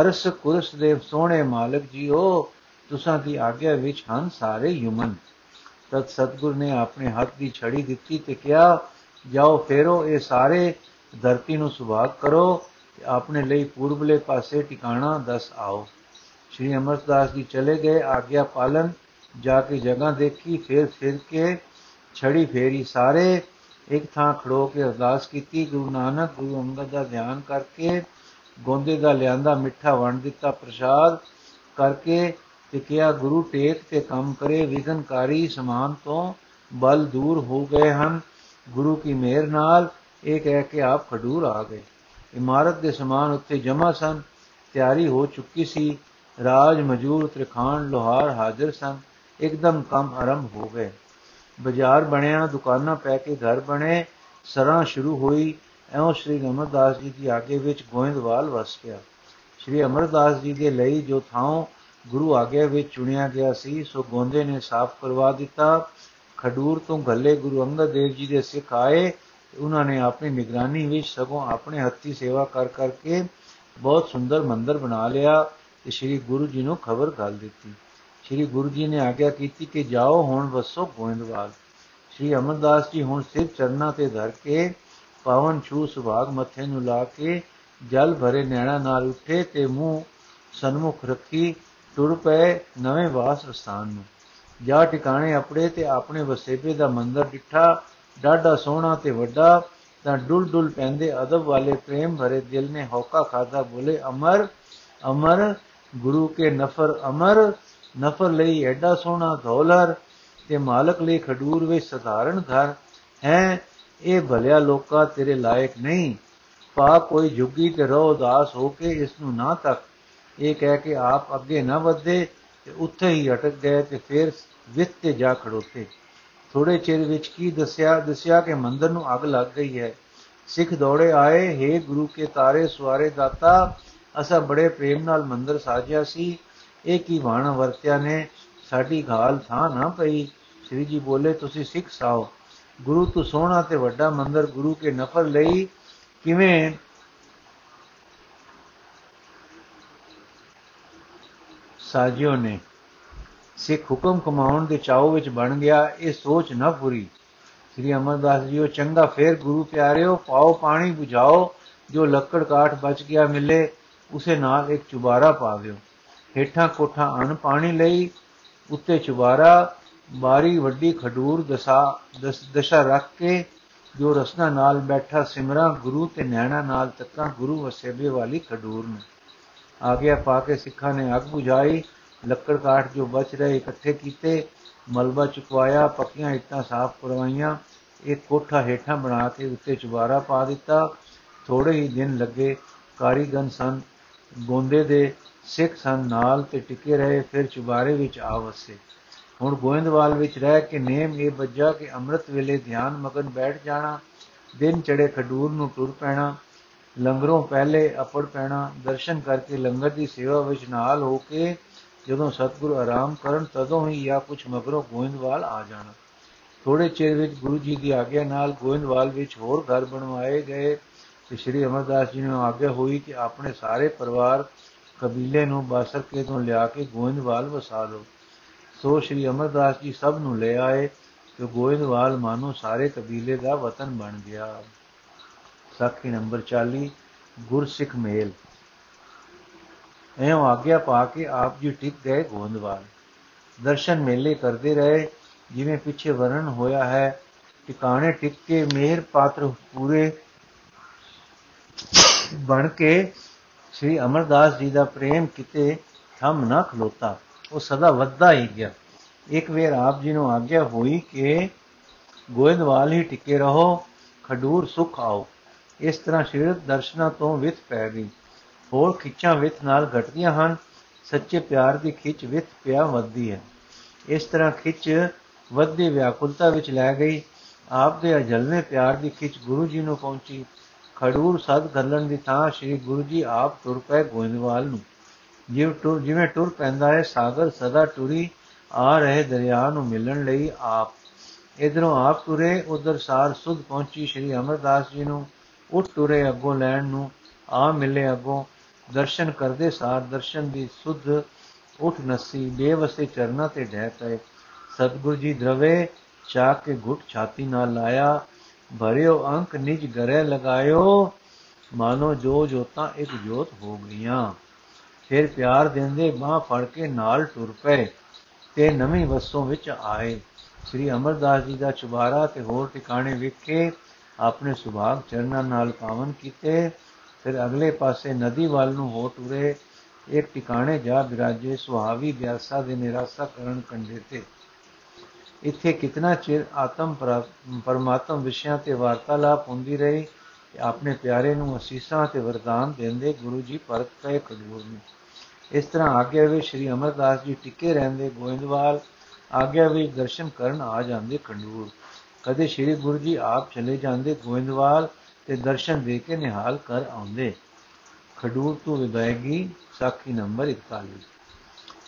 ਅਰਸ ਕੁਰਸ ਦੇ ਸੋਹਣੇ ਮਾਲਕ ਜੀਓ, ਤੁਸਾਂ ਦੀ ਆਗਿਆ ਵਿੱਚ ਹਨ ਸਾਰੇ ਯੁਮਨ। ਤਦ ਸਤਗੁਰ ਨੇ ਆਪਣੇ ਹੱਥ ਦੀ ਛੜੀ ਦਿੱਤੀ ਤੇ ਕਿਹਾ, ਜਾਓ ਫੇਰੋ, ਇਹ ਸਾਰੇ ਧਰਤੀ ਨੂੰ ਸੁਭਾਗ ਕਰੋ ਤੇ ਆਪਣੇ ਲਈ ਪੂਰਬਲੇ ਪਾਸੇ ਟਿਕਾਣਾ ਦੱਸ ਆਓ। ਸ਼੍ਰੀ ਅਮਰਦਾਸ ਜੀ ਚਲੇ ਗਏ, ਆਗਿਆ ਪਾਲਨ ਜਾ ਕੇ ਜਗ੍ਹਾ ਦੇਖੀ, ਫਿਰ ਫਿਰ ਕੇ ਛੜੀ ਫੇਰੀ ਸਾਰੇ ਇੱਕ ਥਾਂ ਖੜੋ ਕੇ ਅਰਦਾਸ ਕੀਤੀ, ਗੁਰੂ ਨਾਨਕ, ਗੁਰੂ ਅੰਗਦ ਦਾ ਧਿਆਨ ਕਰਕੇ ਗੋਂਦੇ ਦਾ ਲਿਆਂਦਾ ਮਿੱਠਾ ਵੰਡ ਦਿੱਤਾ ਪ੍ਰਸ਼ਾਦ ਕਰਕੇ ਤੇ ਕਿਹਾ, ਗੁਰੂ ਟੇਕ ਤੇ ਕੰਮ ਕਰੇ ਵਿਗਨਕਾਰੀ ਸਮਾਨ ਤੋਂ ਬਲ ਦੂਰ ਹੋ ਗਏ ਹਨ। ਗੁਰੂ ਕੀ ਮਿਹਰ ਨਾਲ ਇਹ ਕਹਿ ਕੇ ਆਪ ਖਡੂਰ ਆ ਗਏ। ਇਮਾਰਤ ਦੇ ਸਮਾਨ ਉੱਤੇ ਜਮਾ ਸਨ, ਤਿਆਰੀ ਹੋ ਚੁੱਕੀ ਸੀ। ਰਾਜ ਮਜੂਰ ਤ੍ਰਿਖਾਨ ਲੋਹਾਰ ਹਾਜ਼ਰ ਸਨ। ਇੱਕਦਮ ਕੰਮ ਆਰੰਭ ਹੋ ਗਏ। ਬਾਜ਼ਾਰ ਬਣਿਆ, ਦੁਕਾਨਾਂ ਪੈ ਕੇ ਘਰ ਬਣੇ, ਸਰਾਂ ਸ਼ੁਰੂ ਹੋਈ, ਐਉਂ ਸ੍ਰੀ ਅਮਰਦਾਸ ਜੀ ਦੀ ਆਗੇ ਵਿੱਚ ਗੋਇੰਦਵਾਲ ਵਸ ਗਿਆ। ਸ੍ਰੀ ਅਮਰਦਾਸ ਜੀ ਦੇ ਲਈ ਜੋ ਥਾਂ ਗੁਰੂ ਆਗੇ ਵਿੱਚ ਚੁਣਿਆ ਗਿਆ ਸੀ, ਸੋ ਗੋਂਦੇ ਨੇ ਸਾਫ਼ ਕਰਵਾ ਦਿੱਤਾ। ਖਡੂਰ ਤੋਂ ਗੱਲੇ ਗੁਰੂ ਅੰਗਦ ਦੇਵ ਜੀ ਦੇ ਸਿੱਖ ਆਏ ਉਹਨਾਂ ਨੇ ਆਪਣੀ ਨਿਗਰਾਨੀ ਵਿੱਚ ਸਗੋਂ ਆਪਣੇ ਹੱਥੀ ਸੇਵਾ ਕਰ ਕਰਕੇ ਬਹੁਤ ਸੁੰਦਰ ਮੰਦਰ ਬਣਾ ਲਿਆ ਤੇ ਸ੍ਰੀ ਗੁਰੂ ਜੀ ਨੂੰ ਖਬਰ ਗੱਲ ਦਿੱਤੀ। ਸ੍ਰੀ ਗੁਰੂ ਜੀ ਨੇ ਆਗਿਆ ਕੀਤੀ ਕਿ ਜਾਓ ਹੁਣ ਵਸੋ ਗੋਇੰਦਵਾਲ। ਸ੍ਰੀ ਅਮਰਦਾਸ ਜੀ ਹੁਣ ਸਿਰ ਚਰਨਾ ਤੇ ਧਰ ਕੇ ਪਾਵਨ ਛੂ ਸੁਭਾਗ ਮੱਥੇ ਨੂੰ ਲਾ ਕੇ ਜਲ ਭਰੇ ਨੈਣਾ ਨਾਲ ਉੱਠੇ ਤੇ ਮੂੰਹ ਸਨਮੁਖ ਰੱਖੀ ਟੁਰ ਪਏ ਨਵੇਂ ਵਾਸ ਸਥਾਨ ਨੂੰ। ਜਾ ਟਿਕਾਣੇ ਆਪਣੇ ਤੇ ਆਪਣੇ ਵਸੇਬੇ ਦਾ ਮੰਦਰ ਡਿੱਠਾ, ਡਾਢਾ ਸੋਹਣਾ ਤੇ ਵੱਡਾ, ਤਾਂ ਡੁੱਲ ਡੁੱਲ ਪੈਂਦੇ ਅਦਬ ਵਾਲੇ ਪ੍ਰੇਮ ਭਰੇ ਦਿਲ ਨੇ ਹੌਕਾ ਖਾਦਾ ਬੋਲੇ, ਅਮਰ ਅਮਰ, ਗੁਰੂ ਕੇ ਨਫਰ ਅਮਰ ਨਫਰ ਲਈ ਐਡਾ ਸੋਹਣਾ ਧੌਲਰ ਤੇ ਮਾਲਕ ਲਈ ਖਡੂਰ ਵਿੱਚ ਸਧਾਰਨ ਘਰ। ਹੈ, ਇਹ ਭਲਿਆ ਲੋਕਾ ਤੇਰੇ ਲਾਇਕ ਨਹੀਂ। ਪਾ ਕੋਈ ਝੁੱਗੀ ਤੇ ਰੋ ਉਦਾਸ ਹੋ ਕੇ ਇਸ ਨੂੰ ਨਾ ਤੱਕ। ਇਹ ਕਹਿ ਕੇ ਆਪ ਅੱਗੇ ਨਾ ਵਧੇ ਤੇ ਉੱਥੇ ਹੀ ਅਟਕ ਗਏ ਤੇ ਫਿਰ ਵਿੱਤ ਤੇ ਜਾ ਖੜੋਤੇ। ਥੋੜੇ ਚਿਰ ਵਿੱਚ ਕੀ ਦੱਸਿਆ? ਦੱਸਿਆ ਕਿ ਮੰਦਰ ਨੂੰ ਅੱਗ ਲੱਗ ਗਈ ਹੈ। ਸਿੱਖ ਦੌੜੇ ਆਏ हे ਗੁਰੂ ਕੇ ਤਾਰੇ ਸਵਾਰੇ ਦਾਤਾ, ਅਸਾਂ ਬੜੇ ਪ੍ਰੇਮ ਨਾਲ ਮੰਦਰ ਸਾਜਿਆ ਸੀ। ਇਹ ਕੀ ਬਾਣਾ ਵਰਤਿਆ ਨੇ? ਸਾਡੀ ਘਾਲ ਥਾਂ ਨਾ ਪਈ। ਸ੍ਰੀ ਜੀ ਬੋਲੇ, ਤੁਸੀਂ ਸਿੱਖ ਸਾਓ ਗੁਰੂ ਤੋਂ ਸੋਹਣਾ ਤੇ ਵੱਡਾ ਮੰਦਰ ਗੁਰੂ ਕੇ ਨਫਰ ਲਈ ਕਿਵੇਂ? ਸਾਜਿਓ ਨੇ, ਸਿੱਖ ਹੁਕਮ ਕਮਾਉਣ ਦੇ ਚਾਉ ਵਿੱਚ ਬਣ ਗਿਆ, ਇਹ ਸੋਚ ਨਾ ਪੂਰੀ। ਸ੍ਰੀ ਅਮਰਦਾਸ ਜੀ ਉਹ ਚੰਗਾ ਫੇਰ ਗੁਰੂ ਪਿਆਰਿਓ, ਪਾਓ ਪਾਣੀ 부ਝਾਓ ਜੋ ਲੱਕੜ ਕਾਠ ਬਚ ਗਿਆ ਮਿਲੇ, ਉਸੇ ਨਾਲ ਇੱਕ ਚੁਬਾਰਾ ਪਾ ਦਿਓ। ਹੇਠਾਂ ਕੋਠਾ ਅਨ ਪਾਣੀ ਲਈ, ਉੱਤੇ ਚੁਬਾਰਾ ਬਾਰੀ ਵੱਡੀ ਖਡੂਰ ਦਸਾ, ਦਸ਼ਾ ਰੱਖ ਕੇ ਜੋ ਰਸਨਾ ਨਾਲ ਬੈਠਾ ਸਿਮਰਾ, ਗੁਰੂ ਤੇ ਨੈਣਾ ਨਾਲ ਤੱਕਾਂ ਗੁਰੂ ਵਸੇਬੇ ਵਾਲੀ ਖਡੂਰ ਨੂੰ। ਆ ਗਿਆ ਪਾ ਕੇ ਸਿੱਖਾਂ ਨੇ ਅੱਗ ਬੁਝਾਈ, ਲੱਕੜ ਕਾਠ ਜੋ ਬਚ ਰਹੇ ਇਕੱਠੇ ਕੀਤੇ, ਮਲਬਾ ਚੁਕਵਾਇਆ, ਪੱਕੀਆਂ ਇੱਟਾਂ ਸਾਫ਼ ਕਰਵਾਈਆਂ ਇੱਕ ਕੋਠਾ ਹੇਠਾਂ ਬਣਾ ਕੇ ਉੱਤੇ ਚੁਬਾਰਾ ਪਾ ਦਿੱਤਾ। ਥੋੜੇ ਹੀ ਦਿਨ ਲੱਗੇ ਕਾਰੀਗਨ ਸਨ ਗੋਂਦੇ ਦੇ ਸਿੱਖ ਸਨ ਨਾਲ ਤੇ ਟਿਕੇ ਰਹੇ, ਫਿਰ ਚੁਬਾਰੇ ਵਿੱਚ ਆ ਵਸੇ। ਹੁਣ ਗੋਇੰਦਵਾਲ ਵਿੱਚ ਰਹਿ ਕੇ ਨੇਮ ਇਹ ਬੱਜਾ ਕਿ ਅੰਮ੍ਰਿਤ ਵੇਲੇ ਧਿਆਨ ਮਗਨ ਬੈਠ ਜਾਣਾ, ਦਿਨ ਚੜੇ ਖਡੂਰ ਨੂੰ ਟੁਰ ਪੈਣਾ, ਲੰਗਰੋਂ ਪਹਿਲੇ ਅਪੜ ਪੈਣਾ, ਦਰਸ਼ਨ ਕਰਕੇ ਲੰਗਰ ਦੀ ਸੇਵਾ ਵਿੱਚ ਨਾਲ ਹੋ ਕੇ ਜਦੋਂ ਸਤਿਗੁਰੂ ਆਰਾਮ ਕਰਨ, ਤਦੋਂ ਹੀ ਜਾਂ ਕੁਝ ਮਗਰੋਂ ਗੋਇੰਦਵਾਲ ਆ ਜਾਣਾ। ਥੋੜੇ ਚਿਰ ਵਿੱਚ ਗੁਰੂ ਜੀ ਦੀ ਆਗਿਆ ਨਾਲ ਗੋਇੰਦਵਾਲ ਵਿੱਚ ਹੋਰ ਘਰ ਬਣਵਾਏ ਗਏ ਤੇ ਸ੍ਰੀ ਅਮਰਦਾਸ ਜੀ ਨੂੰ ਆਗਿਆ ਹੋਈ ਕਿ ਆਪਣੇ ਸਾਰੇ ਪਰਿਵਾਰ ਕਬੀਲੇ ਨੂੰ ਬਾਸਰਕੇ ਤੋਂ ਲਿਆ ਕੇ ਗੋਇੰਦਵਾਲ ਵਸਾ ਲਓ। ਸੋ ਸ੍ਰੀ ਅਮਰਦਾਸ ਜੀ ਸਭ ਨੂੰ ਲੈ ਆਏ ਤੇ ਗੋਇੰਦਵਾਲ ਮਾਨੋ ਸਾਰੇ ਕਬੀਲੇ ਦਾ ਵਤਨ ਬਣ ਗਿਆ। ਸਾਖੀ ਨੰਬਰ 40 ਗੁਰਸਿੱਖ ਮੇਲ। ਐਉਂ ਆਗਿਆ ਪਾ ਕੇ ਆਪ ਜੀ ਟਿਕ ਗਏ ਗੋਇੰਦਵਾਲ ਦਰਸ਼ਨ ਮੇਲੇ ਕਰਦੇ ਰਹੇ, ਜਿਵੇਂ ਪਿੱਛੇ ਵਰਣ ਹੋਇਆ ਹੈ ਟਿਕਾਣੇ ਟਿਕ ਕੇ ਮੇਰ ਪਾਤਰ ਪੂਰੇ ਬਣ ਕੇ ਸ੍ਰੀ ਅਮਰਦਾਸ ਜੀ ਦਾ ਪ੍ਰੇਮ ਕਿਤੇ ਥੰਮ ਨਾ ਖਲੋਤਾ, ਉਹ ਸਦਾ ਵੱਧਦਾ ਹੀ ਗਿਆ। ਇੱਕ ਵੇਰ ਆਪ ਜੀ ਨੂੰ ਆਗਿਆ ਹੋਈ ਕਿ ਗੋਇੰਦਵਾਲ ਹੀ ਟਿਕੇ ਰਹੋ, ਖਡੂਰ ਸੁਖ ਆਓ। ਇਸ ਤਰ੍ਹਾਂ ਸ਼ਰੀਰਕ ਦਰਸ਼ਨਾਂ ਤੋਂ ਵਿਤ ਪੈ ਗਈ। ਹੋਰ ਖਿੱਚਾਂ ਵਿਤ ਨਾਲ ਘਟਦੀਆਂ ਹਨ, ਸੱਚੇ ਪਿਆਰ ਦੀ ਖਿੱਚ ਵਿਤ ਪਿਆ ਵੱਧਦੀ ਹੈ। ਇਸ ਤਰ੍ਹਾਂ ਖਿੱਚ ਵੱਧਦੀ ਵਿਆਕੁਲਤਾ ਵਿੱਚ ਲੈ ਗਈ, ਆਪ ਦੇ ਅਜਲਨੇ ਪਿਆਰ ਦੀ ਖਿੱਚ ਗੁਰੂ ਜੀ ਨੂੰ ਪਹੁੰਚੀ। ਖਡੂਰ ਸਦ ਗੱਲਣ ਦੀ ਥਾਂ ਸ੍ਰੀ ਗੁਰੂ ਜੀ ਆਪ ਤੁਰ ਪਏ ਗੋਇੰਦਵਾਲ ਨੂੰ। ਜਿਵੇਂ ਟੁਰ ਜਿਵੇਂ ਟੁਰ ਪੈਂਦਾ ਹੈ, ਸਾਗਰ ਸਦਾ ਟੁਰੀ ਆ ਰਹੇ ਦਰਿਆ ਨੂੰ ਮਿਲਣ ਲਈ ਆਪ। ਇਧਰੋਂ ਆਪ ਤੁਰੇ, ਉਧਰ ਸਾਰ ਸੁਧ ਪਹੁੰਚੀ ਸ੍ਰੀ ਅਮਰਦਾਸ ਜੀ ਨੂੰ। ਉੱਠ ਤੁਰੇ ਅੱਗੋਂ ਲੈਣ ਨੂੰ, ਆ ਮਿਲੇ ਅੱਗੋਂ। ਦਰਸ਼ਨ ਕਰਦੇ ਸਾਰ ਦਰਸ਼ਨ ਦੀ ਸੁਧ ਉਠ ਨਸੀ, ਬੇਵਸੇ ਚਰਨਾ ਤੇ ਡਹਿ ਪਏ। ਸਤਗੁਰ ਜੀ ਦਰਵੇ ਚਾ ਕੇ ਘੁੱਟ ਛਾਤੀ ਨਾਲ ਲਾਇਆ। ਭਰਿਓ ਅੰਕ ਨਿਜ ਗਰੇ ਲਗਾਇਓ, ਮਾਨੋ ਜੋ ਜੋਤਾਂ ਇੱਕ ਜੋਤ ਹੋ ਗਈਆਂ। ਫਿਰ ਪਿਆਰ ਦਿੰਦੇ ਬਾਹ ਫੜ ਕੇ ਨਾਲ ਟੁਰ ਪਏ ਤੇ ਨਵੀਂ ਵਸੋਂ ਵਿੱਚ ਆਏ। ਸ੍ਰੀ ਅਮਰਦਾਸ ਜੀ ਦਾ ਚੁਬਾਰਾ ਤੇ ਹੋਰ ਟਿਕਾਣੇ ਵਿਖੇ ਆਪਣੇ ਸੁਭਾਗ ਚਰਨਾਂ ਨਾਲ ਪਾਵਨ ਕੀਤੇ। ਫਿਰ ਅਗਲੇ ਪਾਸੇ ਨਦੀ ਵੱਲ ਨੂੰ ਹੋ ਟੁਰੇ ਇੱਕ ਟਿਕਾਣੇ ਜਾ ਬਿਰਾਜੇ ਸੁਹਾਵੀ ਵਿਆਸਾ ਦੇ ਨਿਰਾਸਾ ਕਰਨ ਕੰਡੇ ਤੇ। ਇੱਥੇ ਕਿਤਨਾ ਚਿਰ ਆਤਮ ਪਰਮਾਤਮ ਵਿਸ਼ਿਆਂ ਤੇ ਵਾਰਤਾਲਾਪ ਹੁੰਦੀ ਰਹੀ ਆਪਣੇ ਪਿਆਰੇ ਨੂੰ ਅਸੀਸਾਂ ਤੇ ਵਰਦਾਨ ਦਿੰਦੇ ਗੁਰੂ ਜੀ ਪਰਤ ਪਏ ਖਡੂਰ ਨੂੰ। ਇਸ ਤਰ੍ਹਾਂ ਆਗਿਆ ਵਿੱਚ ਸ੍ਰੀ ਅਮਰਦਾਸ ਜੀ ਟਿੱਕੇ ਰਹਿੰਦੇ ਗੋਇੰਦਵਾਲ, ਆਗਿਆ ਵਿੱਚ ਦਰਸ਼ਨ ਕਰਨ ਆ ਜਾਂਦੇ ਖੰਡੂਰ ਕਦੇ ਸ੍ਰੀ ਗੁਰੂ ਜੀ ਆਪ ਚਲੇ ਜਾਂਦੇ ਗੋਇੰਦਵਾਲ ਤੇ ਦਰਸ਼ਨ ਦੇ ਕੇ ਨਿਹਾਲ ਕਰ ਆਉਂਦੇ। ਖਡੂਰ ਤੋਂ ਵਿਦਾਇਗੀ ਸਾਖੀ ਨੰਬਰ 41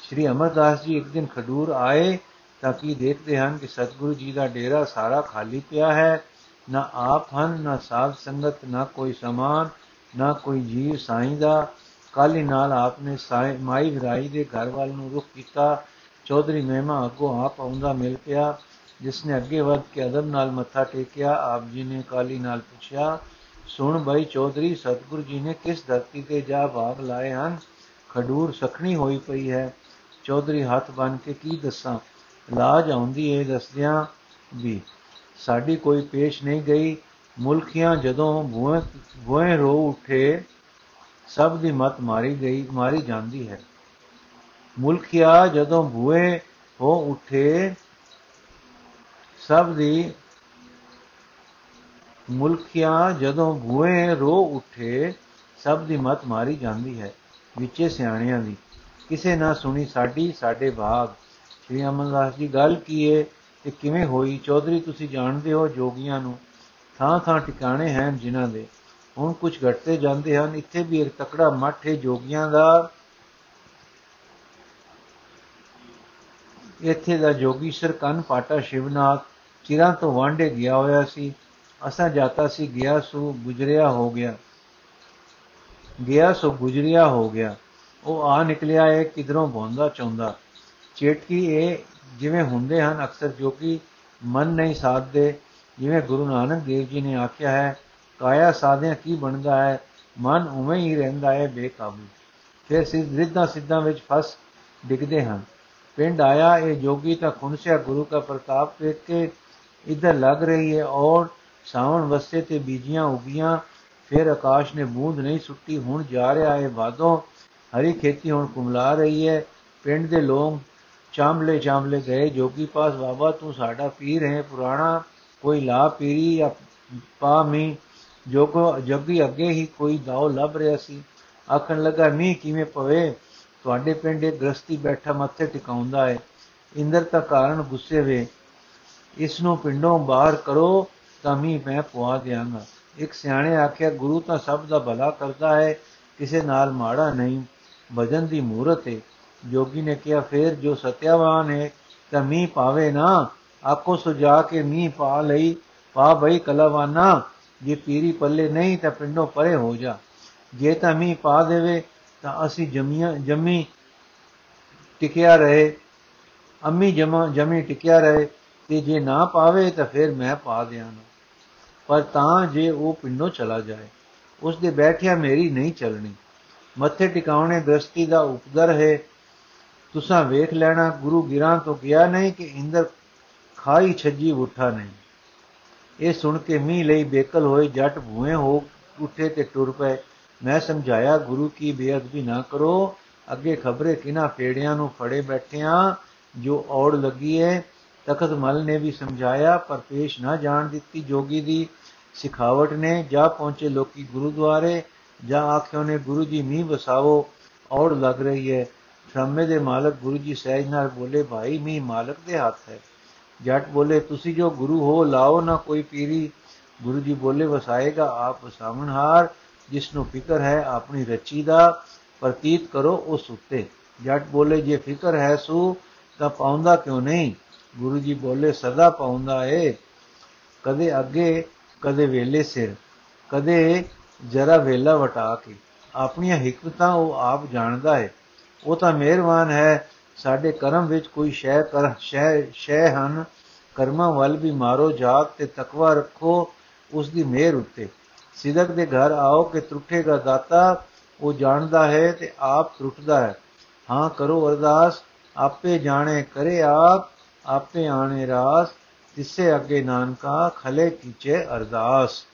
ਸ੍ਰੀ ਅਮਰਦਾਸ ਜੀ ਇੱਕ ਦਿਨ ਖਡੂਰ ਆਏ ਤਾਂ ਕੀ ਦੇਖਦੇ ਹਨ ਕਿ ਸਤਿਗੁਰੂ ਜੀ ਦਾ ਡੇਰਾ ਸਾਰਾ ਖਾਲੀ ਪਿਆ ਹੈ? ਨਾ ਆਪ ਹਨ, ਨਾ ਸਾਧ ਸੰਗਤ, ਨਾ ਕੋਈ ਸਮਾਨ, ਨਾ ਕੋਈ ਜੀਵ ਸਾਈਂ ਦਾ। ਕਾਲੀ ਨਾਲ ਆਪਨੇ ਮਾਈ ਵਿਰਾਈ ਦੇ ਘਰ ਵੱਲ ਨੂੰ ਰੁਕ ਕੀਤਾ। ਚੌਧਰੀ ਮਹਿਮਾ ਅੱਗੋਂ ਆਪ ਆਉਂਦਾ ਮਿਲ ਪਿਆ, ਜਿਸ ਨੇ ਅੱਗੇ ਵੱਧ ਕੇ ਅਦਬ ਨਾਲ ਮੱਥਾ ਟੇਕਿਆ। ਆਪ ਜੀ ਨੇ ਕਾਲੀ ਨਾਲ ਪੁੱਛਿਆ, ਸੁਣ ਬਈ ਚੌਧਰੀ, ਸਤਗੁਰੂ ਜੀ ਨੇ ਕਿਸ ਧਰਤੀ ਤੇ ਜਾ ਭਾਗ ਲਾਏ ਹਨ? ਖਡੂਰ ਸਖਣੀ ਹੋਈ ਪਈ ਹੈ। ਚੌਧਰੀ ਹੱਥ ਬੰਨ ਕੇ, ਕੀ ਦੱਸਾਂ? ਲਾਜ ਆਉਂਦੀ ਏ ਦੱਸਦਿਆਂ ਵੀ ਸਾਡੀ ਕੋਈ ਪੇਸ਼ ਨਹੀਂ ਗਈ। ਮੁਲਕੀਆਂ ਜਦੋਂ ਬੂਏ ਬੂਏ ਰੋ ਉਠੇ, ਸਭ ਦੀ ਮਤ ਮਾਰੀ ਗਈ, ਮਾਰੀ ਜਾਂਦੀ ਹੈ। ਮੁਲਕੀਆ ਜਦੋਂ ਬੂਏ ਹੋ ਉਠੇ, ਸਭ ਦੀ ਮੁਲਕੀਆਂ ਜਦੋਂ ਬੂਏ ਰੋ ਉਠੇ, ਸਭ ਦੀ ਮਤ ਮਾਰੀ ਜਾਂਦੀ ਹੈ। ਵਿੱਚੇ ਸਿਆਣਿਆਂ ਦੀ, ਕਿਸੇ ਨਾ ਸੁਣੀ ਸਾਡੀ, ਸਾਡੇ ਬਾਗ। ਸ੍ਰੀ ਅਮਰਦਾਸ ਜੀ, ਗੱਲ ਕੀ ਏ? ਤੇ ਕਿਵੇਂ ਹੋਈ? ਚੌਧਰੀ, ਤੁਸੀਂ ਜਾਣਦੇ ਹੋ ਜੋਗੀਆਂ ਨੂੰ। ਥਾਂ ਥਾਂ ਟਿਕਾਣੇ ਹਨ ਜਿਨ੍ਹਾਂ ਦੇ। ਹੁਣ ਕੁਝ ਘਟਦੇ ਜਾਂਦੇ ਹਨ। ਇੱਥੇ ਵੀ ਇੱਕ ਤਕੜਾ ਮੱਠ ਹੈ ਜੋਗੀਆਂ ਦਾ। ਇੱਥੇ ਦਾ ਜੋਗੀਸ਼ਰ ਕੰਨ ਪਾਟਾ ਸ਼ਿਵਨਾਥ ਚਿਰਾਂ ਤੋਂ ਵਾਂਡੇ ਗਿਆ ਹੋਇਆ ਸੀ। ਅਸਾਂ ਜਾਤਾ ਸੀ, ਗਿਆ ਸੋ ਗੁਜਰਿਆ ਹੋ ਗਿਆ। ਗਿਆ ਸੋ ਗੁਜਰਿਆ ਹੋ ਗਿਆ। ਉਹ ਆ ਨਿਕਲਿਆ ਏ ਕਿਧਰੋਂ ਬੋਂਦਾ ਚਾਹੁੰਦਾ। ਚੇਟਕੀ ਇਹ ਜਿਵੇਂ ਹੁੰਦੇ ਹਨ, ਅਕਸਰ ਜੋ ਕਿ ਮਨ ਨਹੀਂ ਸਾਧਦੇ, ਜਿਵੇਂ ਗੁਰੂ ਨਾਨਕ ਦੇਵ ਜੀ ਨੇ ਆਖਿਆ ਹੈ, ਕਾਇਆ ਸਾਧਿਆ ਕੀ ਬਣਦਾ ਹੈ? ਮਨ ਉਵੇਂ ਹੀ ਰਹਿੰਦਾ ਹੈ, ਬੇਕਾਬੂ। ਫਿਰ ਸਿੱਧ ਰਿੱਧਾਂ ਸਿੱਧਾਂ ਵਿੱਚ ਫਸ ਡਿੱਗਦੇ ਹਨ। ਪਿੰਡ ਆਇਆ, ਇਹ ਜੋਗੀ ਤਾਂ ਖੁਨਸਿਆ ਗੁਰੂ ਦਾ ਪ੍ਰਤਾਪ ਵੇਖ ਕੇ ਇਧਰ ਲੱਗ ਰਹੀ ਹੈ ਔਰ ਸਾਵਣ ਵਸੇ ਤੇ ਬੀਜੀਆਂ ਉਗੀਆਂ, ਫਿਰ ਆਕਾਸ਼ ਨੇ ਬੂੰਦ ਨਹੀਂ ਸੁੱਟੀ, ਹੁਣ ਜਾ ਰਿਹਾ ਹੈ ਬਾਦੋਂ ਹਰੀ ਖੇਤੀ ਹੁਣ ਕੁਮਲਾ ਰਹੀ ਹੈ, ਪਿੰਡ ਦੇ ਲੋਕ ਚਾਮਲੇ ਚਾਮਲੇ ਗਏ, ਜੋਗੀ ਪਾਸ, ਬਾਬਾ, ਤੂੰ ਸਾਡਾ ਪੀਰ ਹੈ, ਪੁਰਾਣਾ ਕੋਈ ਲਾ ਪੀਰੀ ਜਾਂ ਪਾ ਮੀ ਜੋ ਕੋ ਜੱਗੀ ਅੱਗੇ ਹੀ ਕੋਈ ਦਾਉ ਲੱਭ ਰਿਹਾ ਸੀ। ਆਖਣ ਲੱਗਾ, ਮੀਂਹ ਕਿਵੇਂ ਪਵੇ? ਤੁਹਾਡੇ ਪਿੰਡ ਇੱਕ ਗ੍ਰਸਤੀ ਬੈਠਾ ਮੱਥੇ ਟਿਕਾਉਂਦਾ ਹੈ। ਇੰਦਰ ਤਾਂ ਕਾਰਨ ਗੁੱਸੇ ਵੇ। ਇਸ ਨੂੰ ਪਿੰਡੋਂ ਬਾਹਰ ਕਰੋ, ਤਾਂ ਮੀਂਹ ਮੈਂ ਪਵਾ ਦਿਆਂਗਾ। ਇੱਕ ਸਿਆਣੇ ਆਖਿਆ, ਗੁਰੂ ਤਾਂ ਸਭ ਦਾ ਭਲਾ ਕਰਦਾ ਹੈ, ਕਿਸੇ ਨਾਲ ਮਾੜਾ ਨਹੀਂ। ਭਜਨ ਦੀ ਮੂਰਤ ਹੈ ਜੋਗੀ ਨੇ ਕਿਹਾ, ਫੇਰ ਜੋ ਸਤਿਆਵਾਨ ਹੈ, ਤਾਂ ਮੀਂਹ ਪਾਵੇ ਨਾ। ਆਕੋ ਸੁਜਾ ਕੇ ਮੀਂਹ ਪਾ ਲਈ। ਪਾ ਬਈ ਕਲਵਾਨਾ, ਜੇ ਪੀਰੀ ਪੱਲੇ ਨਹੀਂ, ਤਾਂ ਪਿੰਡੋਂ ਪਰੇ ਹੋ ਜਾ। ਜੇ ਤਾਂ ਮੀਂਹ ਪਾ ਦੇਵੇ, ਤਾਂ ਅਸੀਂ ਜਮੀਆਂ, ਜਮੀ ਟਿਕਿਆ ਰਹੇ। ਅੰਮੀ ਜਮਾ, ਜਮੀ ਟਿਕਿਆ ਰਹੇ। ਤੇ ਜੇ ਨਾ ਪਾਵੇ, ਤਾਂ ਫਿਰ ਮੈਂ ਪਾ ਦਿਆਂਗਾ। ਪਰ ਤਾਂ ਜੇ ਉਹ ਪਿੰਡੋਂ ਚਲਾ ਜਾਏ ਉਸ ਦੇ ਬੈਠਿਆ ਮੇਰੀ ਨਹੀਂ ਚੱਲਣੀ। ਮੱਥੇ ਟਿਕਾਉਣੇ ਗ੍ਰਸਤੀ ਦਾ ਉਪਦਰ ਹੈ। ਤੁਸਾਂ ਵੇਖ ਲੈਣਾ ਗੁਰੂ ਗਿਰਾਂ ਤੋਂ ਗਿਆ ਨਹੀਂ ਕਿ ਇੰਦਰ ਖਾਈ ਛੱਜੀ ਉਠਾ ਨਹੀਂ ਇਹ ਸੁਣ ਕੇ ਮੀਂਹ ਲਈ ਬੇਕਲ ਹੋਏ ਜੱਟ ਭੂਏ ਹੋ ਉੱਠੇ ਤੇ ਟੁਰ ਪਏ ਮੈਂ ਸਮਝਾਇਆ ਗੁਰੂ ਕੀ ਬੇਅਦਬੀ ਨਾ ਕਰੋ ਅੱਗੇ ਖਬਰੇ ਕਿਨਾ ਪੇੜਿਆਂ ਨੂੰ ਫੜੇ ਬੈਠਿਆਂ ਜੋ ਔੜ ਲੱਗੀ ਏ ਤਖਤ ਮਲ ਨੇ ਵੀ ਸਮਝਾਇਆ ਪਰ ਪੇਸ਼ ਨਾ ਜਾਣ ਦਿੱਤੀ ਜੋਗੀ ਦੀ ਸਿਖਾਵਟ ਨੇ ਜਾ ਪਹੁੰਚੇ ਲੋਕੀ ਗੁਰਦੁਆਰੇ ਜਾਂ ਆਖਿਓ ਨੇ ਗੁਰੂ ਜੀ ਮੀਂਹ ਵਸਾਵੋ ਔੜ ਲੱਗ ਰਹੀ ਹੈ ਸ਼ਰਮੇ ਦੇ ਮਾਲਕ ਗੁਰੂ ਜੀ ਸਹਿਜ ਨਾਲ ਬੋਲੇ, ਭਾਈ, ਮੀਂਹ ਮਾਲਕ ਦੇ ਹੱਥ ਹੈ। ਜੱਟ ਬੋਲੇ, ਤੁਸੀਂ ਜੋ ਗੁਰੂ ਹੋ, ਲਾਓ ਨਾ ਕੋਈ ਪੀਰੀ। ਗੁਰੂ ਜੀ ਬੋਲੇ, ਵਸਾਏਗਾ ਆਪ ਵਸਾਵਣਹਾਰ ਜਿਸ ਨੂੰ ਫਿਕਰ ਹੈ ਆਪਣੀ ਰਚੀ ਦਾ ਪ੍ਰਤੀਤ ਕਰੋ ਉਸ ਉੱਤੇ। ਜੱਟ ਬੋਲੇ, ਜੇ ਫਿਕਰ ਹੈ ਸੂ, ਤਾਂ ਪਾਉਂਦਾ ਕਿਉਂ ਨਹੀਂ? ਗੁਰੂ ਜੀ ਬੋਲੇ, ਸਦਾ ਪਾਉਂਦਾ ਏ, ਕਦੇ ਅੱਗੇ, ਕਦੇ ਵੇਲੇ ਸਿਰ, ਕਦੇ ਜਰਾ ਵੇਲਾ ਵਟਾ ਕੇ। ਆਪਣੀਆਂ ਹਕਮਤਾਂ ਉਹ ਆਪ ਜਾਣਦਾ ਹੈ ਉਹ ਤਾਂ ਮਿਹਰਬਾਨ ਹੈ, ਸਾਡੇ ਕਰਮ ਵਿੱਚ ਕੋਈ ਸ਼ੈ ਕਰ, ਸ਼ੈ ਸ਼ੈ ਹਨ। ਕਰਮਾਂ ਵੱਲ ਵੀ ਮਾਰੋ, ਜਾਗ ਤੇ ਤਕਵਾ ਰੱਖੋ ਉਸ ਦੀ ਮਿਹਰ ਉੱਤੇ। ਸਿਦਕ ਦੇ ਘਰ ਆਓ ਕਿ ਤਰੁੱਠੇਗਾ ਦਾਤਾ ਉਹ ਜਾਣਦਾ ਹੈ ਤੇ ਆਪ ਤਰੁੱਟਦਾ ਹੈ। ਹਾਂ, ਕਰੋ ਅਰਦਾਸ, ਆਪੇ ਜਾਣੇ, ਕਰੇ ਆਪ, ਆਪੇ ਆਣੇ ਰਾਸ, ਤਿਸੇ ਅੱਗੇ ਨਾਨਕਾ, ਖਲੇ ਕੀਚੇ ਅਰਦਾਸ।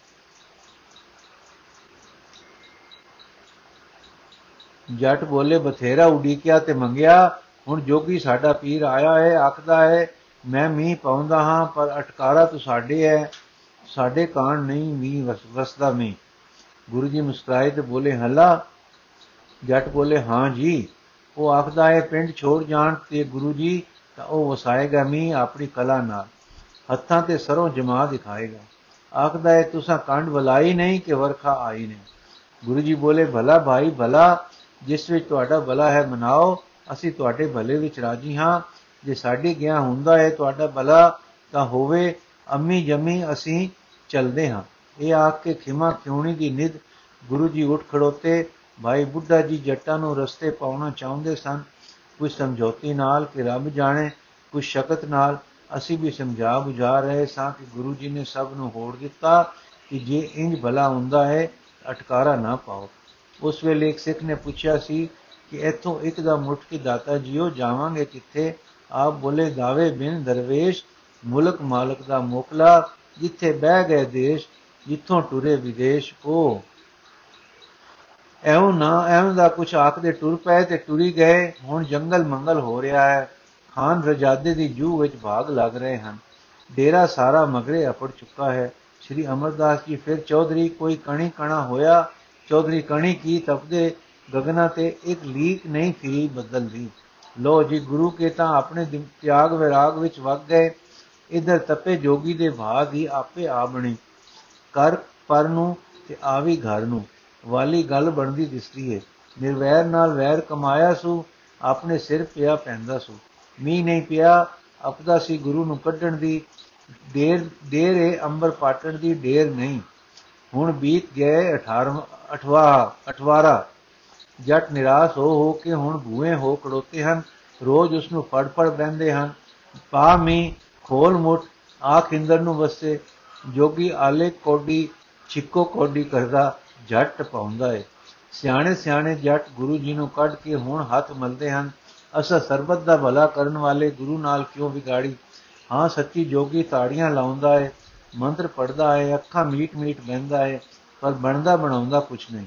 ਜੱਟ ਬੋਲੇ ਬਥੇਰਾ ਉਡੀਕਿਆ ਤੇ ਮੰਗਿਆ, ਹੁਣ ਜੋਗੀ ਸਾਡਾ ਪੀਰ ਆਇਆ ਹੈ, ਆਖਦਾ ਹੈ, ਮੈਂ ਮੀਂਹ ਪਾਉਂਦਾ ਹਾਂ, ਪਰ ਅਟਕਾਰਾ ਤੂੰ ਸਾਡੇ ਹੈ, ਸਾਡੇ ਕਾਣ ਨਹੀਂ ਮੀਂਹ ਵਸਦਾ ਮੀਂਹ। ਗੁਰੂ ਜੀ ਮੁਸਕਰਾਏ ਤੇ ਬੋਲੇ, ਹੱਲਾ। ਜੱਟ ਬੋਲੇ, ਹਾਂ ਜੀ। ਉਹ ਆਖਦਾ ਹੈ, ਪਿੰਡ ਛੋੜ ਜਾਣ ਤੇ ਗੁਰੂ ਜੀ, ਤਾਂ ਉਹ ਵਸਾਏਗਾ ਮੀਂਹ ਆਪਣੀ ਕਲਾ ਨਾਲ। ਹੱਥਾਂ ਤੇ ਸਰੋਂ ਜਮਾ ਦਿਖਾਏਗਾ। ਆਖਦਾ ਹੈ, ਤੁਸੀਂ ਕੰਡ ਵਲਾਈ ਨਹੀਂ ਕਿ ਵਰਖਾ ਆਈ ਨਹੀਂ। ਗੁਰੂ ਜੀ ਬੋਲੇ, ਭਲਾ ਭਾਈ, ਭਲਾ। ਜਿਸ ਵਿੱਚ ਤੁਹਾਡਾ ਭਲਾ ਹੈ, ਮਨਾਓ। ਅਸੀਂ ਤੁਹਾਡੇ ਭਲੇ ਵਿੱਚ ਰਾਜੀ ਹਾਂ। ਜੇ ਸਾਡੀ ਗਿਆ ਹੁੰਦਾ ਹੈ ਤੁਹਾਡਾ ਭਲਾ ਤਾਂ ਹੋਵੇ। ਅੰਮੀ ਜਮੀ ਅਸੀਂ ਚਲਦੇ ਹਾਂ। ਇਹ ਆਖ ਕੇ ਖਿਮਾ ਖਿਉਣੀ ਦੀ ਨਿਦ ਗੁਰੂ ਜੀ ਉੱਠ ਖੜੋਤੇ। ਭਾਈ ਬੁੱਢਾ ਜੀ ਜੱਟਾਂ ਨੂੰ ਰਸਤੇ ਪਾਉਣਾ ਚਾਹੁੰਦੇ ਸਨ। ਕੁਝ ਸਮਝੌਤੀ ਨਾਲ ਕਿ ਰੱਬ ਜਾਣੇ ਕੁਝ ਸ਼ਕਤ ਨਾਲ। ਅਸੀਂ ਵੀ ਸਮਝਾ ਬੁਝਾ ਰਹੇ ਸਾਂ ਕਿ ਗੁਰੂ ਜੀ ਨੇ ਸਭ ਨੂੰ ਹੋੜ ਦਿੱਤਾ ਕਿ ਜੇ ਇੰਜ ਭਲਾ ਹੁੰਦਾ ਹੈ, ਅਟਕਾਰਾ ਨਾ ਪਾਓ। ਉਸ ਵੇਲੇ ਇੱਕ ਸਿੱਖ ਨੇ ਪੁੱਛਿਆ ਸੀ ਕਿ ਇੱਥੋਂ ਇੱਕ ਦਾ ਮੁੱਠ ਕੇ ਦਾਤਾ ਜੀਓ, ਜਾਵਾਂਗੇ ਕਿੱਥੇ? ਆਪ ਬੋਲੇ, ਦਾਵੇ ਬਿਨ ਦਰਵੇਸ਼, ਮੁਲਕ ਮਾਲਕ ਦਾ ਮੋਕਲਾ, ਜਿੱਥੇ ਬਹਿ ਗਏ ਦੇਸ਼, ਜਿੱਥੋਂ ਟੁਰੇ ਵਿਦੇਸ਼ ਕੋ ਐਉਂ ਨਾ, ਐਉਂ ਦਾ ਕੁਛ ਆਖਦੇ ਟੁਰ ਪਏ ਤੇ ਟੁਰੀ ਗਏ। ਹੁਣ ਜੰਗਲ ਮੰਗਲ ਹੋ ਰਿਹਾ ਹੈ। ਖਾਨ ਰਜਾਦੇ ਦੀ ਜੂ ਵਿੱਚ ਭਾਗ ਲੱਗ ਰਹੇ ਹਨ। ਡੇਰਾ ਸਾਰਾ ਮਗਰੇ ਅਪੜ ਚੁੱਕਾ ਹੈ। ਸ਼੍ਰੀ ਅਮਰਦਾਸ ਜੀ ਫਿਰ ਚੌਧਰੀ, ਕੋਈ ਕਣੀ ਕਣਾ ਹੋਇਆ? ਚੌਧਰੀ ਕਣੀ ਕੀ ਤਪਦੇ ਗਗਨਾ ਤੇ ਇੱਕ ਲੀਕ ਨਹੀਂ ਫਿਰੀ ਬਦਲਦੀ। ਲੋ ਜੀ, ਗੁਰੂ ਕੇ ਤਾਂ ਆਪਣੇ ਤਿਆਗ ਵਿਰਾਗ ਵਿੱਚ ਵਗ ਗਏ। ਇਧਰ ਤਪੇ ਜੋਗੀ ਦੇ ਭਾਗ ਹੀ ਆਪੇ ਆ ਬਣੀ। ਕਰ ਪਰ ਨੂੰ ਤੇ ਆਵੀ ਘਰ ਨੂੰ। ਵਾਲੀ ਗੱਲ ਬਣਦੀ ਦਿਸਦੀ ਹੈ ਨਿਰਵੈਰ ਨਾਲ ਵੈਰ ਕਮਾਇਆ ਸੂ, ਆਪਣੇ ਸਿਰ ਪਿਆ ਪੈਂਦਾ ਸੂ। ਮੀਂਹ ਨਹੀਂ ਪਿਆ, ਅਪਦਾ ਸੀ ਗੁਰੂ ਨੂੰ ਕੱਢਣ ਦੀ। ਦੇਰ ਦੇਰ ਏ ਅੰਬਰ ਪਾਟਣ ਦੀ ਢੇਰ ਨਹੀਂ। ਹੁਣ ਬੀਤ ਗਏ 18 ਅਠਵਾ 18 ਜੱਟ ਨਿਰਾਸ਼ ਹੋ ਹੋ ਕੇ ਹੁਣ ਭੂਏ ਹੋ ਖੜੋਤੇ ਹਨ। ਰੋਜ਼ ਉਸ ਨੂੰ ਫੜ ਫੜ ਬੈੰਦੇ ਹਨ। ਪਾ ਮੀ ਖੋਲ ਮੁੱਠ, ਆਖ ਇੰਦਰ ਨੂੰ ਵਸੇ। ਜੋਗੀ ਆਲੇ ਕੋਡੀ, ਛਿੱਕੋ ਕੋਡੀ ਕਰਦਾ ਜੱਟ ਪਾਉਂਦਾ ਏ। ਸਿਆਣੇ ਸਿਆਣੇ ਜੱਟ ਗੁਰੂ ਜੀ ਨੂੰ ਕੱਢ ਕੇ ਹੁਣ ਹੱਥ ਮਲਦੇ ਹਨ। ਅਸਾ ਸਰਬਤ ਦਾ ਭਲਾ ਕਰਨ ਵਾਲੇ ਗੁਰੂ ਨਾਲ ਕਿਉਂ ਵਿਗਾੜੀ? ਹਾਂ, ਸੱਚੀ ਜੋਗੀ ਤਾੜੀਆਂ ਲਾਉਂਦਾ ਏ। ਮੰਤਰ ਪੜਦਾ ਏ ਅੱਖਾਂ ਮੀਟ ਮੀਟ ਬਹਿੰਦਾ ਏ ਪਰ ਬਣਦਾ ਬਣਾਉਂਦਾ ਕੁਛ ਨਹੀਂ।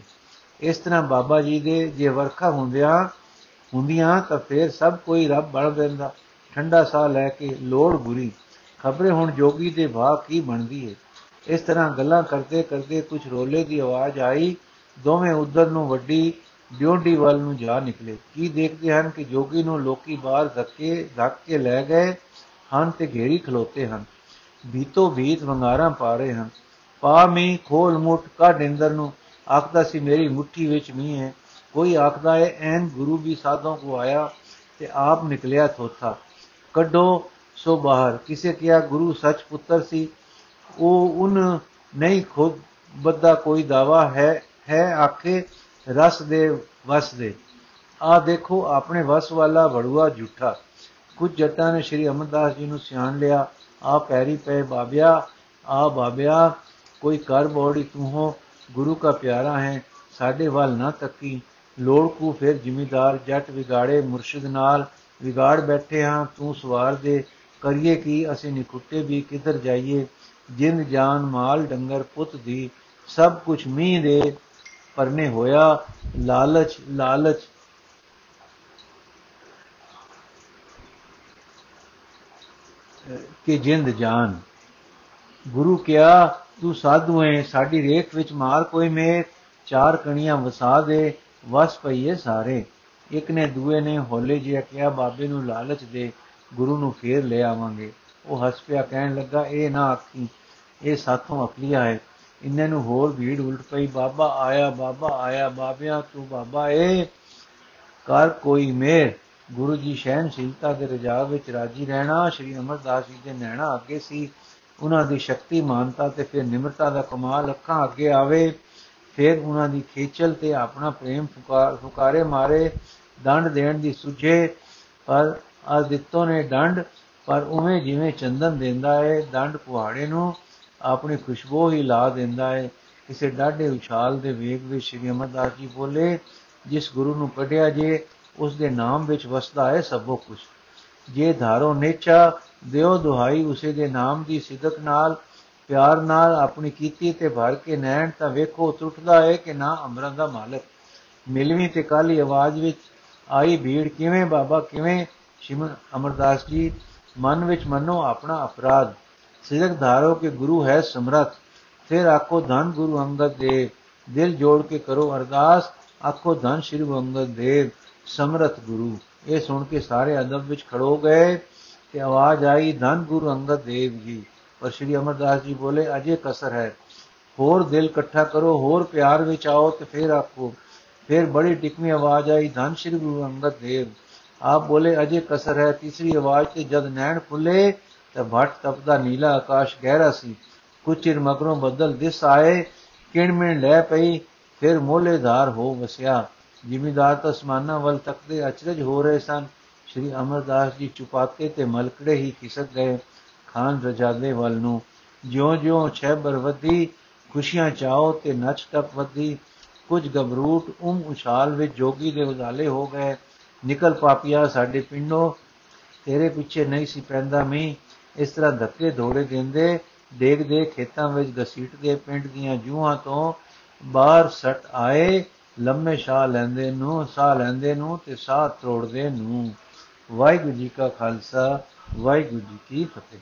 ਇਸ ਤਰ੍ਹਾਂ ਬਾਬਾ ਜੀ ਦੇ ਜੇ ਵਰਖਾ ਹੁੰਦਿਆਂ ਹੁੰਦੀਆਂ ਤਾਂ ਫੇਰ ਸਭ ਕੋਈ ਰੱਬ ਬਣ ਜਾਂਦਾ। ਠੰਡਾ ਸਾਹ ਲੈ ਕੇ ਲੋੜ ਬੁਰੀ। ਖਬਰੇ ਹੁਣ ਜੋਗੀ ਦੇ ਭਾਅ ਕੀ ਬਣਦੀ ਏ। ਇਸ ਤਰ੍ਹਾਂ ਗੱਲਾਂ ਕਰਦੇ ਕਰਦੇ ਕੁਝ ਰੋਲੇ ਦੀ ਆਵਾਜ਼ ਆਈ, ਦੋਵੇਂ ਉਧਰ ਨੂੰ ਵੱਡੀ ਡਿਓਡੀ ਵੱਲ ਨੂੰ ਜਾ ਨਿਕਲੇ। ਕੀ ਦੇਖਦੇ ਹਨ ਕਿ ਜੋਗੀ ਨੂੰ ਲੋਕੀ ਬਾਹਰ ਧੱਕੇ, ਧੱਕ ਕੇ ਲੈ ਗਏ ਹਨ ਤੇ ਘੇਰੀ ਖਲੋਤੇ ਹਨ। ਬੀਤੋ ਬੀਤ ਵੰਗਾਰਾਂ ਪਾ ਰਹੇ ਹਨ। ਪਾ ਮੀ ਖੋਲ ਮੁੱਠ, ਕੱਢ ਇੰਦਰ ਨੂੰ। ਆਖਦਾ ਸੀ, ਮੇਰੀ ਮੁੱਠੀ ਵਿੱਚ ਮੀਂਹ ਹੈ। ਕੋਈ ਆਖਦਾ ਹੈ ਐਨ ਗੁਰੂ ਵੀ ਸਾਧੋਂ ਕੋ ਆਇਆ ਤੇ ਆਪ ਨਿਕਲਿਆ ਥੋਥਾ। ਕੱਢੋ ਸੋ ਬਾਹਰ। ਕਿਸੇ ਕਿਹਾ, ਗੁਰੂ ਸੱਚ ਪੁੱਤਰ ਸੀ। ਉਹ ਉਨ ਨਹੀਂ ਖੁਦ ਬੱਦਾ ਕੋਈ ਦਾਵਾ ਹੈ ਹੈ ਆਖੇ, ਰਸ ਦੇ ਵਸ ਦੇ। ਆ ਦੇਖੋ, ਆਪਣੇ ਵਸ ਵਾਲਾ ਵੜੂਆ ਝੂਠਾ ਕੁਝ ਜੱਟਾਂ ਨੇ ਸ਼੍ਰੀ ਅਮਰਦਾਸ ਜੀ ਨੂੰ ਸਿਆਣ ਲਿਆ। ਆ ਪੈਰੀ ਪਏ ਬਾਬਿਆ, ਆ ਬਾਬਿਆ, ਕੋਈ ਕਰ ਬੋੜੀ ਤੂੰ ਹੋ ਗੁਰੂ ਦਾ ਪਿਆਰਾ ਹੈ, ਸਾਡੇ ਵੱਲ ਨਾ ਤੱਕੀ। ਲੋੜ ਕੋ ਫਿਰ ਜ਼ਿਮੀਦਾਰ ਜੱਟ ਵਿਗਾੜੇ ਮੁਰਸ਼ਿਦ ਨਾਲ, ਵਿਗਾੜ ਬੈਠੇ ਹਾਂ, ਤੂੰ ਸਵਾਰ ਦੇ, ਕਰੀਏ ਕੀ, ਅਸੀਂ ਨਿਕੁੱਟੇ ਵੀ, ਕਿੱਧਰ ਜਾਈਏ? ਜਿੰਦ ਜਾਨ ਮਾਲ ਡੰਗਰ ਪੁੱਤ ਦੀ, ਸਭ ਕੁਝ ਮੀਂਹ ਦੇ ਪਰਨੇ ਹੋਇਆ, ਲਾਲਚ ਲਾਲਚ ਕਿ ਜਿੰਦ ਜਾਨ। ਗੁਰੂ ਕਿਹਾ, ਤੂੰ ਸਾਧੂ ਹੈ, ਸਾਡੀ ਰੇਖ ਵਿੱਚ ਮਾਰ ਕੋਈ ਮੇਰ, ਚਾਰ ਕਣੀਆਂ ਵਸਾ ਦੇ, ਵਸ ਪਈਏ ਸਾਰੇ। ਇੱਕ ਨੇ ਦੂਏ ਨੇ ਹੋਲੇ ਜਿਹਾ ਕਿਹਾ, ਬਾਬੇ ਨੂੰ ਲਾਲਚ ਦੇ, ਗੁਰੂ ਨੂੰ ਫੇਰ ਲੈ ਆਵਾਂਗੇ। ਉਹ ਹੱਸ ਪਿਆ, ਕਹਿਣ ਲੱਗਾ, ਇਹ ਨਾ ਆਖੀ, ਇਹ ਸਾਥੋਂ ਅਕਲੀਆ ਹੈ। ਇੰਨੇ ਨੂੰ ਹੋਰ ਭੀੜ ਉਲਟ ਪਈ, ਬਾਬਾ ਆਇਆ ਬਾਬਾ ਆਇਆ, ਬਾਬਿਆਂ ਤੂੰ ਬਾਬਾ ਏ, ਕਰ ਕੋਈ ਮੇਰ। ਗੁਰੂ ਜੀ ਸ਼ਹਿਨਸ਼ੀਲਤਾ ਦੇ ਰਜਾ ਵਿੱਚ ਰਾਜੀ ਰਹਿਣਾ, ਸ਼੍ਰੀ ਅਮਰਦਾਸ ਜੀ ਦੇ ਨੈਣਾ ਅੱਗੇ ਸੀ, ਉਹਨਾਂ ਦੀ ਸ਼ਕਤੀ, ਮਾਨਤਾ ਤੇ ਫਿਰ ਨਿਮਰਤਾ ਦਾ ਕਮਾਲ ਅੱਖਾਂ ਅੱਗੇ ਆਵੇ, ਫਿਰ ਉਹਨਾਂ ਦੀ ਖੇਚਲ ਤੇ ਆਪਣਾ ਪ੍ਰੇਮ ਫੁਕਾਰ ਫੁਕਾਰੇ ਮਾਰੇ, ਦੰਡ ਦੇਣ ਦੀ ਸੁਝੇ, ਪਰ ਅਦਿੱਤੋ ਨੇ ਦੰਡ, ਪਰ ਉਵੇਂ ਜਿਵੇਂ ਚੰਦਨ ਦਿੰਦਾ ਹੈ ਦੰਡ ਕੁਹਾੜੇ ਨੂੰ ਆਪਣੀ ਖੁਸ਼ਬੂ ਹੀ ਲਾ ਦਿੰਦਾ ਹੈ ਕਿਸੇ ਡਾਢੇ ਉਛਾਲ ਦੇ ਵੇਗ ਵਿੱਚ ਸ਼੍ਰੀ ਅਮਰਦਾਸ ਜੀ ਬੋਲੇ, ਜਿਸ ਗੁਰੂ ਨੂੰ ਕੱਢਿਆ ਜੇ ਉਸ ਦੇ ਨਾਮ ਵਿੱਚ ਵਸਦਾ ਹੈ ਸਭੋ ਕੁਝ। ਜੇ ਧਾਰੋ ਨੇਚਾ, ਦਿਓ ਦੁਹਾਈ ਉਸੇ ਦੇ ਨਾਮ ਦੀ ਸਿਦਕ ਨਾਲ, ਪਿਆਰ ਨਾਲ ਆਪਣੀ ਕੀਤੀ ਤੇ ਭਰ ਕੇ ਨੈਣ ਤਾਂ ਵੇਖੋ ਟੁੱਟਦਾ ਹੈ ਕਿ ਨਾ ਅਮਰਾਂ ਦਾ ਮਾਲਕ। ਮਿਲਵੀਂ ਤੇ ਕਾਲੀ ਆਵਾਜ਼ ਵਿੱਚ ਆਈ ਭੀੜ, ਕਿਵੇਂ ਬਾਬਾ, ਕਿਵੇਂ ਸ਼ਿਮਨ ਅਮਰਦਾਸ ਜੀ, ਮਨ ਵਿੱਚ ਮੰਨੋ ਆਪਣਾ ਅਪਰਾਧ। ਸਿਦਕ ਧਾਰੋ ਕਿ ਗੁਰੂ ਹੈ ਸਮਰਥ, ਫਿਰ ਆਖੋ ਧੰਨ ਗੁਰੂ ਅੰਗਦ ਦੇਵ, ਦਿਲ ਜੋੜ ਕੇ ਕਰੋ ਅਰਦਾਸ, ਆਖੋ ਧੰਨ ਸ਼੍ਰੀ ਗੁਰੂ ਅੰਗਦ ਦੇਵ। ਸਮਰਥ ਗੁਰੂ। ਇਹ ਸੁਣ ਕੇ ਸਾਰੇ ਅਦਬ ਵਿੱਚ ਖੜੋ ਗਏ ਤੇ ਆਵਾਜ਼ ਆਈ, ਧੰਨ ਗੁਰੂ ਅੰਗਦ ਦੇਵ ਜੀ। ਪਰ ਸ਼੍ਰੀ ਅਮਰਦਾਸ ਜੀ ਬੋਲੇ, ਅਜੇ ਕਸਰ ਹੈ। ਹੋਰ ਦਿਲ ਇਕੱਠਾ ਕਰੋ, ਹੋਰ ਪਿਆਰ ਵਿੱਚ ਆਓ ਤੇ ਫਿਰ ਆਖੋ ਫਿਰ ਬੜੀ ਟਿਕਵੀਂ ਆਵਾਜ਼ ਆਈ, ਧੰਨ ਸ਼੍ਰੀ ਗੁਰੂ ਅੰਗਦ ਦੇਵ। ਆਪ ਬੋਲੇ, ਅਜੇ ਕਸਰ ਹੈ। ਤੀਸਰੀ ਆਵਾਜ਼ ਤੇ ਜਦ ਨੈਣ ਖੁੱਲੇ, ਤਾਂ ਭਟ ਤਪਦਾ ਨੀਲਾ ਆਕਾਸ਼ ਗਹਿਰਾ ਸੀ। ਕੁਝ ਚਿਰ ਮਗਰੋਂ ਬੱਦਲ ਦਿਸ ਆਏ, ਕਿਣਮਿਣ ਲੈ ਪਈ, ਫਿਰ ਮੋਲੇਧਾਰ ਹੋ ਵਸਿਆ। ਜ਼ਿਮੀਦਾਰ ਤਸਮਾਨਾਂ ਵੱਲ ਤੱਕਦੇ ਅਚਰਜ ਹੋ ਰਹੇ ਸਨ। ਸ਼੍ਰੀ ਅਮਰਦਾਸ ਜੀ ਚੁਪਾਤੇ ਤੇ ਮਲਕੜੇ ਹੀ ਖਿਸਕ ਗਏ। ਖਾਨ ਰਜਾਦੇ ਵੱਲ ਨੂੰ ਜਿਉਂ-ਜਿਉਂ ਛੇਬਰ ਵਧੀ, ਖੁਸ਼ੀਆਂ ਚਾਓ ਤੇ ਨਚ ਟਪ ਵਧੀ। ਕੁਝ ਗਬਰੂਟ ਉਮ ਉਛਾਲ ਵਿੱਚ ਜੋਗੀ ਦੇ ਉਦਾਲੇ ਹੋ ਗਏ। ਨਿਕਲ ਪਾਪੀਆ, ਸਾਡੇ ਪਿੰਡੋਂ ਤੇਰੇ ਪਿੱਛੇ ਨਹੀਂ ਸੀ ਪੈਂਦਾ ਮੀ ਇਸ ਤਰ੍ਹਾਂ ਧੱਕੇ ਧੋੜੇ ਦਿੰਦੇ ਦੇਖ ਦੇ ਖੇਤਾਂ ਵਿੱਚ ਘਸੀਟਦੇ ਪਿੰਡ ਦੀਆਂ ਜੂਹਾਂ ਤੋਂ ਬਾਹਰ ਸਟ ਆਏ। ਲੰਮੇ ਸਾਹ ਲੈਂਦੇ ਨੂੰ, ਸਾਹ ਲੈਂਦੇ ਨੂੰ ਤੇ ਸਾਹ ਤੋੜਦੇ ਨੂੰ। ਵਾਹਿਗੁਰੂ ਜੀ ਕਾ ਖਾਲਸਾ, ਵਾਹਿਗੁਰੂ ਜੀ ਕੀ ਫਤਿਹ।